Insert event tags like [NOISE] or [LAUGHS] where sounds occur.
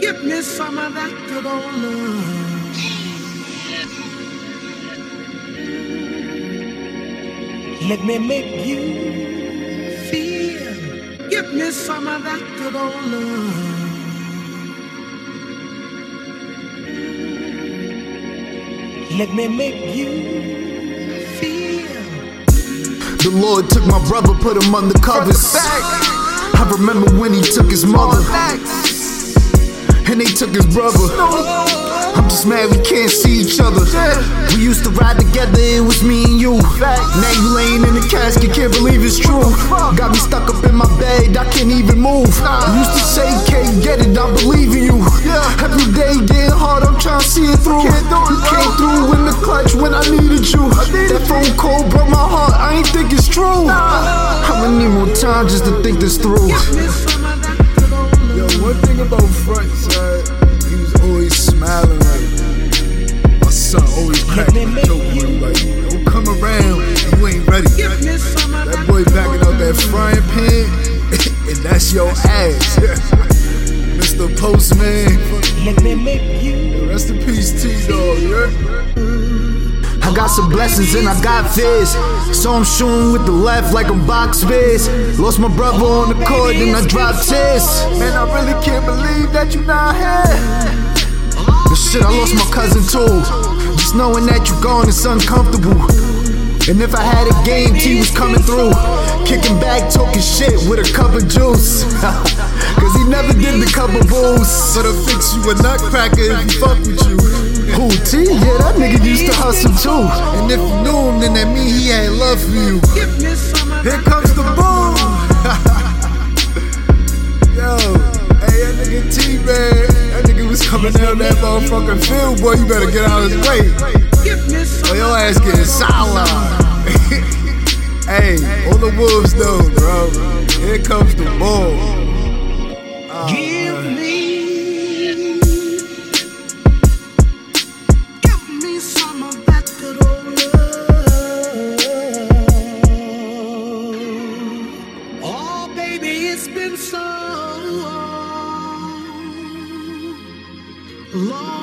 Give me some of that good old love. Let me make you feel. Give me some of that good old love. Let me make you feel. The Lord took my brother, put him under covers. I remember when he took his mother, and they took his brother. I'm just mad we can't see each other. We used to ride together, it was me and you. Now you laying in the casket, can't believe it's true. Got me stuck up in my bed, I can't even move. You used to say, can't get it, I believe in you. Every day getting hard, I'm trying to see it through. You came through in the clutch when I needed you. That phone call broke my heart, I ain't think it's true. I'ma need more time just to think this through. That's your ass. [LAUGHS] Mr. Postman, Let me make you. rest in peace, T-Dog, yeah? I got some blessings and I got fears. So I'm shooting with the left like I'm box biz. Lost my brother on the court, then I dropped tears. Man, I really can't believe that you not here. The shit, I lost my cousin too. Just knowing that you're gone is uncomfortable. And if I had a game, T was coming through. Kicking back, talking shit with a cup of juice. [LAUGHS] Cause he never did the cup of booze. But I'll fix you a nutcracker if he fuck with you. Who, T? Yeah, that nigga used to hustle too. And if you knew him, then that mean he had love for you. Here comes the boom. [LAUGHS] Yo, hey, that nigga T man, that nigga was coming down that motherfucking field, boy. You better get out of his way. Or your ass getting sour. Hey, all the wolves know, bro. Here comes the bull. Give me, give me some of that good old love. Oh, baby, it's been so long.